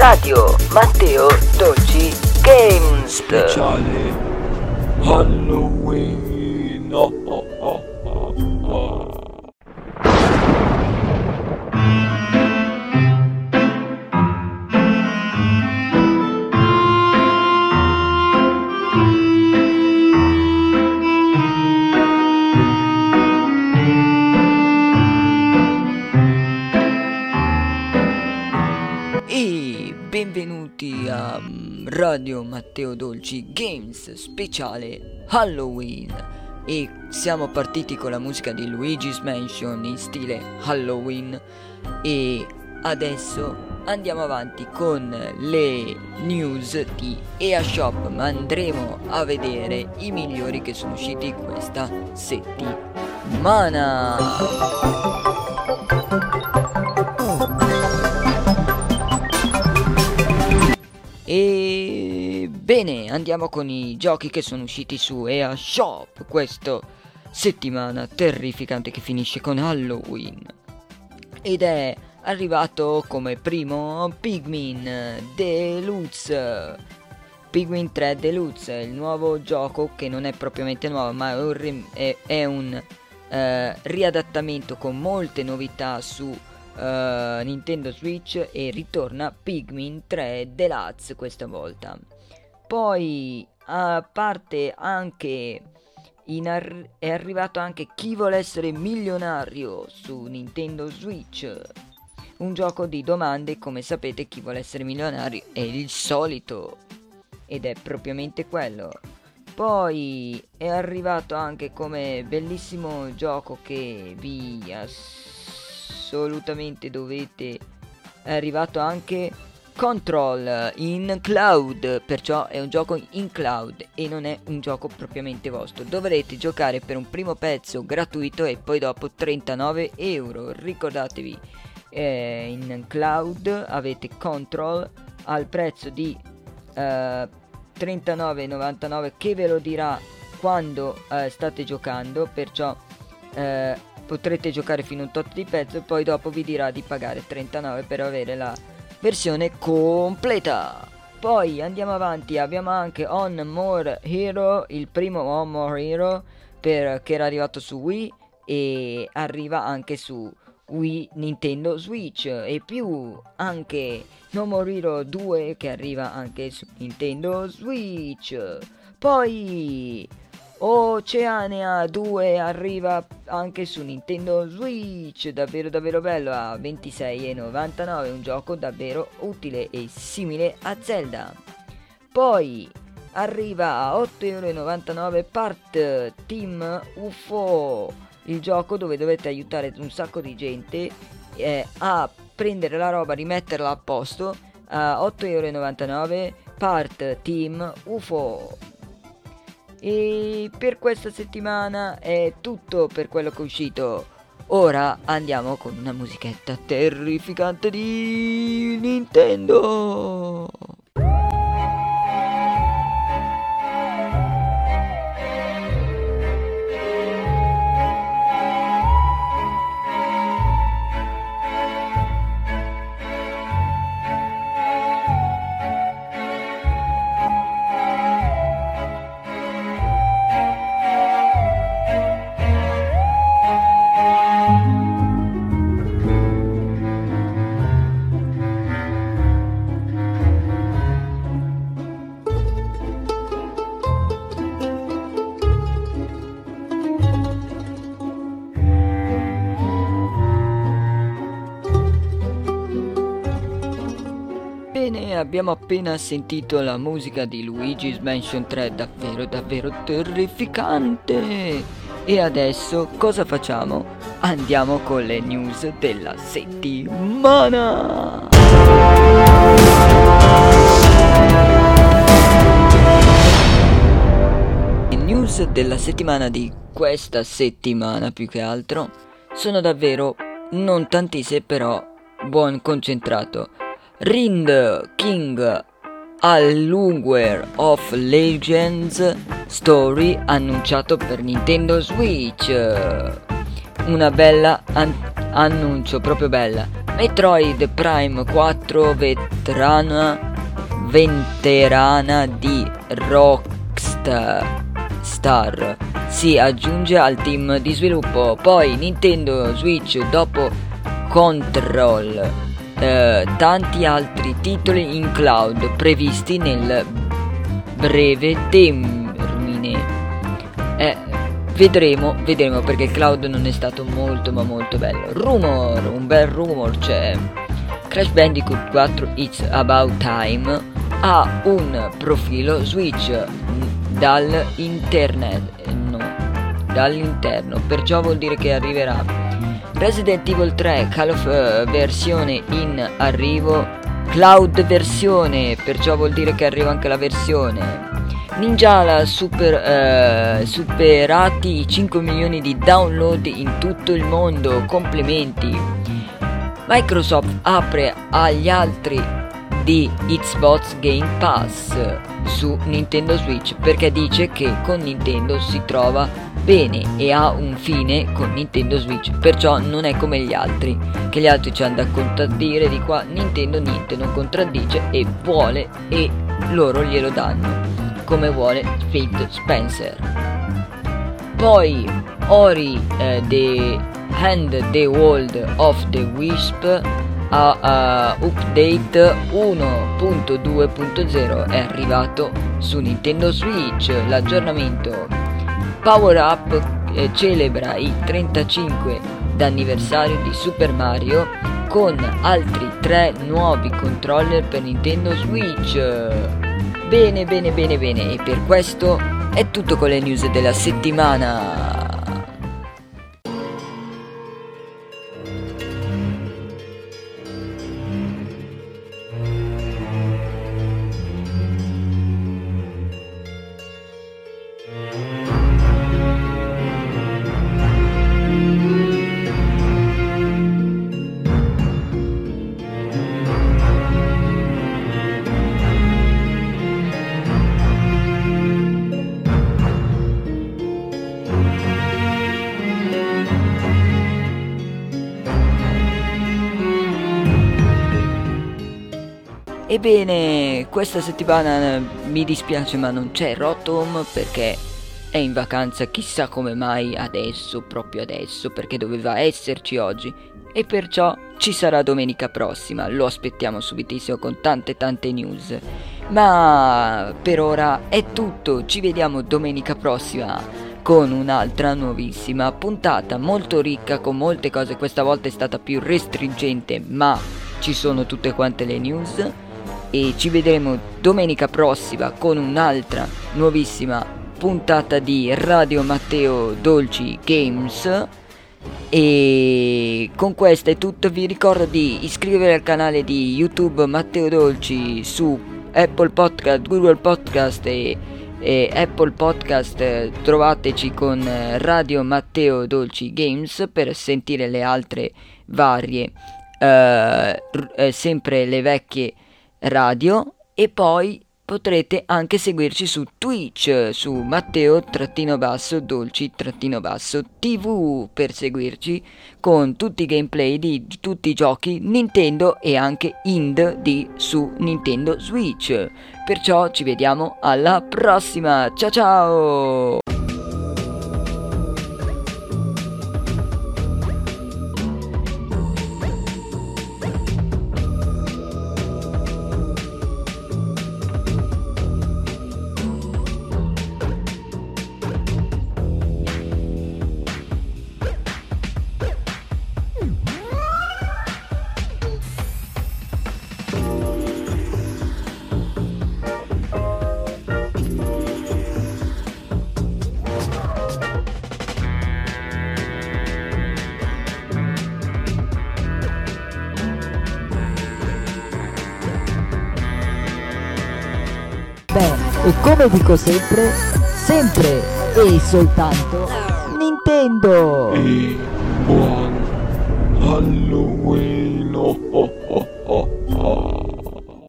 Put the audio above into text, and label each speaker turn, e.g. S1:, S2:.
S1: Radio Matteo Dolci Games.
S2: Speciale Halloween.
S3: Radio Matteo Dolci Games speciale Halloween. E siamo partiti con la musica di Luigi's Mansion in stile Halloween. E adesso andiamo avanti con le news di EA Shop, ma andremo a vedere i migliori che sono usciti questa settimana. Bene, andiamo con i giochi che sono usciti su EA Shop questa settimana terrificante che finisce con Halloween. Ed è arrivato come primo Pikmin Deluxe. Pikmin 3 Deluxe, il nuovo gioco che non è propriamente nuovo, ma è un, rim- è- è un, eh, riadattamento con molte novità su eh, Nintendo Switch e ritorna Pikmin 3 Deluxe questa volta. Poi a parte anche ar- è arrivato anche Chi vuole essere milionario su Nintendo Switch. Un gioco di domande, come sapete chi vuole essere milionario è il solito ed è propriamente quello. Poi è arrivato anche come bellissimo gioco che vi assolutamente dovete. È arrivato anche Control in cloud, perciò è un gioco in cloud e non è un gioco propriamente vostro. Dovrete giocare per un primo pezzo gratuito e poi dopo 39 euro. Ricordatevi, eh, in cloud avete Control al prezzo di eh, 39,99 che ve lo dirà quando eh, state giocando, perciò eh, potrete giocare fino a un tot di pezzo e poi dopo vi dirà di pagare 39 per avere la versione completa. Poi andiamo avanti, abbiamo anche On More Hero, il primo On More Hero per, che era arrivato su Wii e arriva anche su Wii Nintendo Switch e più anche No More Hero 2 che arriva anche su Nintendo Switch. Poi Oceania 2 arriva anche su Nintendo Switch, davvero davvero bello a 26,99, un gioco davvero utile e simile a Zelda. Poi arriva a 8,99€ Part Team UFO, il gioco dove dovete aiutare un sacco di gente eh, a prendere la roba, rimetterla a posto a 8,99€ Part Team UFO. E per questa settimana è tutto per quello che è uscito. Ora andiamo con una musichetta terrificante di Nintendo. Abbiamo appena sentito la musica di Luigi's Mansion 3, davvero davvero terrificante. E adesso cosa facciamo? Andiamo con le news della settimana. Le news della settimana di questa settimana più che altro sono davvero non tantissime però buon concentrato. Rind King Allugware of Legends Story annunciato per Nintendo Switch. Una bella an- annuncio, proprio bella. Metroid Prime 4 veterana, veterana di Rockstar Star si aggiunge al team di sviluppo. Poi Nintendo Switch dopo Control, eh, tanti altri titoli in cloud previsti nel breve termine. Eh, vedremo, vedremo perché il cloud non è stato molto ma molto bello. Rumor, un bel rumor c'è. Crash Bandicoot 4 It's About Time ha un profilo Switch dall'internet, no, dall'interno, perciò vuol dire che arriverà. Resident Evil 3 Call of uh, versione in arrivo, cloud versione, perciò vuol dire che arriva anche la versione. Ninjala super, uh, superati i 5 milioni di download in tutto il mondo, complimenti. Microsoft apre agli altri di Xbox Game Pass su Nintendo Switch perché dice che con Nintendo si trova bene e ha un fine con Nintendo Switch, perciò non è come gli altri, che gli altri ci hanno da contraddire di qua, Nintendo niente, non contraddice e vuole e loro glielo danno, come vuole Phil Spencer. Poi Ori eh, The Hand the World of the Wisp a uh, update 1.2.0 è arrivato su Nintendo Switch. L'aggiornamento Power Up eh, celebra il 35 d'anniversario di Super Mario con altri tre nuovi controller per Nintendo Switch. Bene bene bene bene. E per questo è tutto con le news della settimana Ebbene, questa settimana eh, mi dispiace ma non c'è Rotom perché è in vacanza chissà come mai adesso, proprio adesso, perché doveva esserci oggi. E perciò ci sarà domenica prossima, lo aspettiamo subitissimo con tante tante news. Ma per ora è tutto, ci vediamo domenica prossima con un'altra nuovissima puntata molto ricca con molte cose, questa volta è stata più restringente ma ci sono tutte quante le news e ci vedremo domenica prossima con un'altra nuovissima puntata di Radio Matteo Dolci Games. E con questo è tutto. Vi ricordo di iscrivervi al canale di youtube Matteo Dolci su Apple Podcast, Google Podcast e, e Apple Podcast. Trovateci con Radio Matteo Dolci Games per sentire le altre varie eh, eh sempre le vecchie radio e poi potrete anche seguirci su Twitch su Matteo-Dolci-TV per seguirci con tutti i gameplay di tutti i giochi Nintendo e anche Ind di su Nintendo Switch. Perciò ci vediamo alla prossima. Ciao ciao!
S4: E come dico sempre, sempre e soltanto Nintendo!
S2: E buon Halloween! Oh, oh, oh.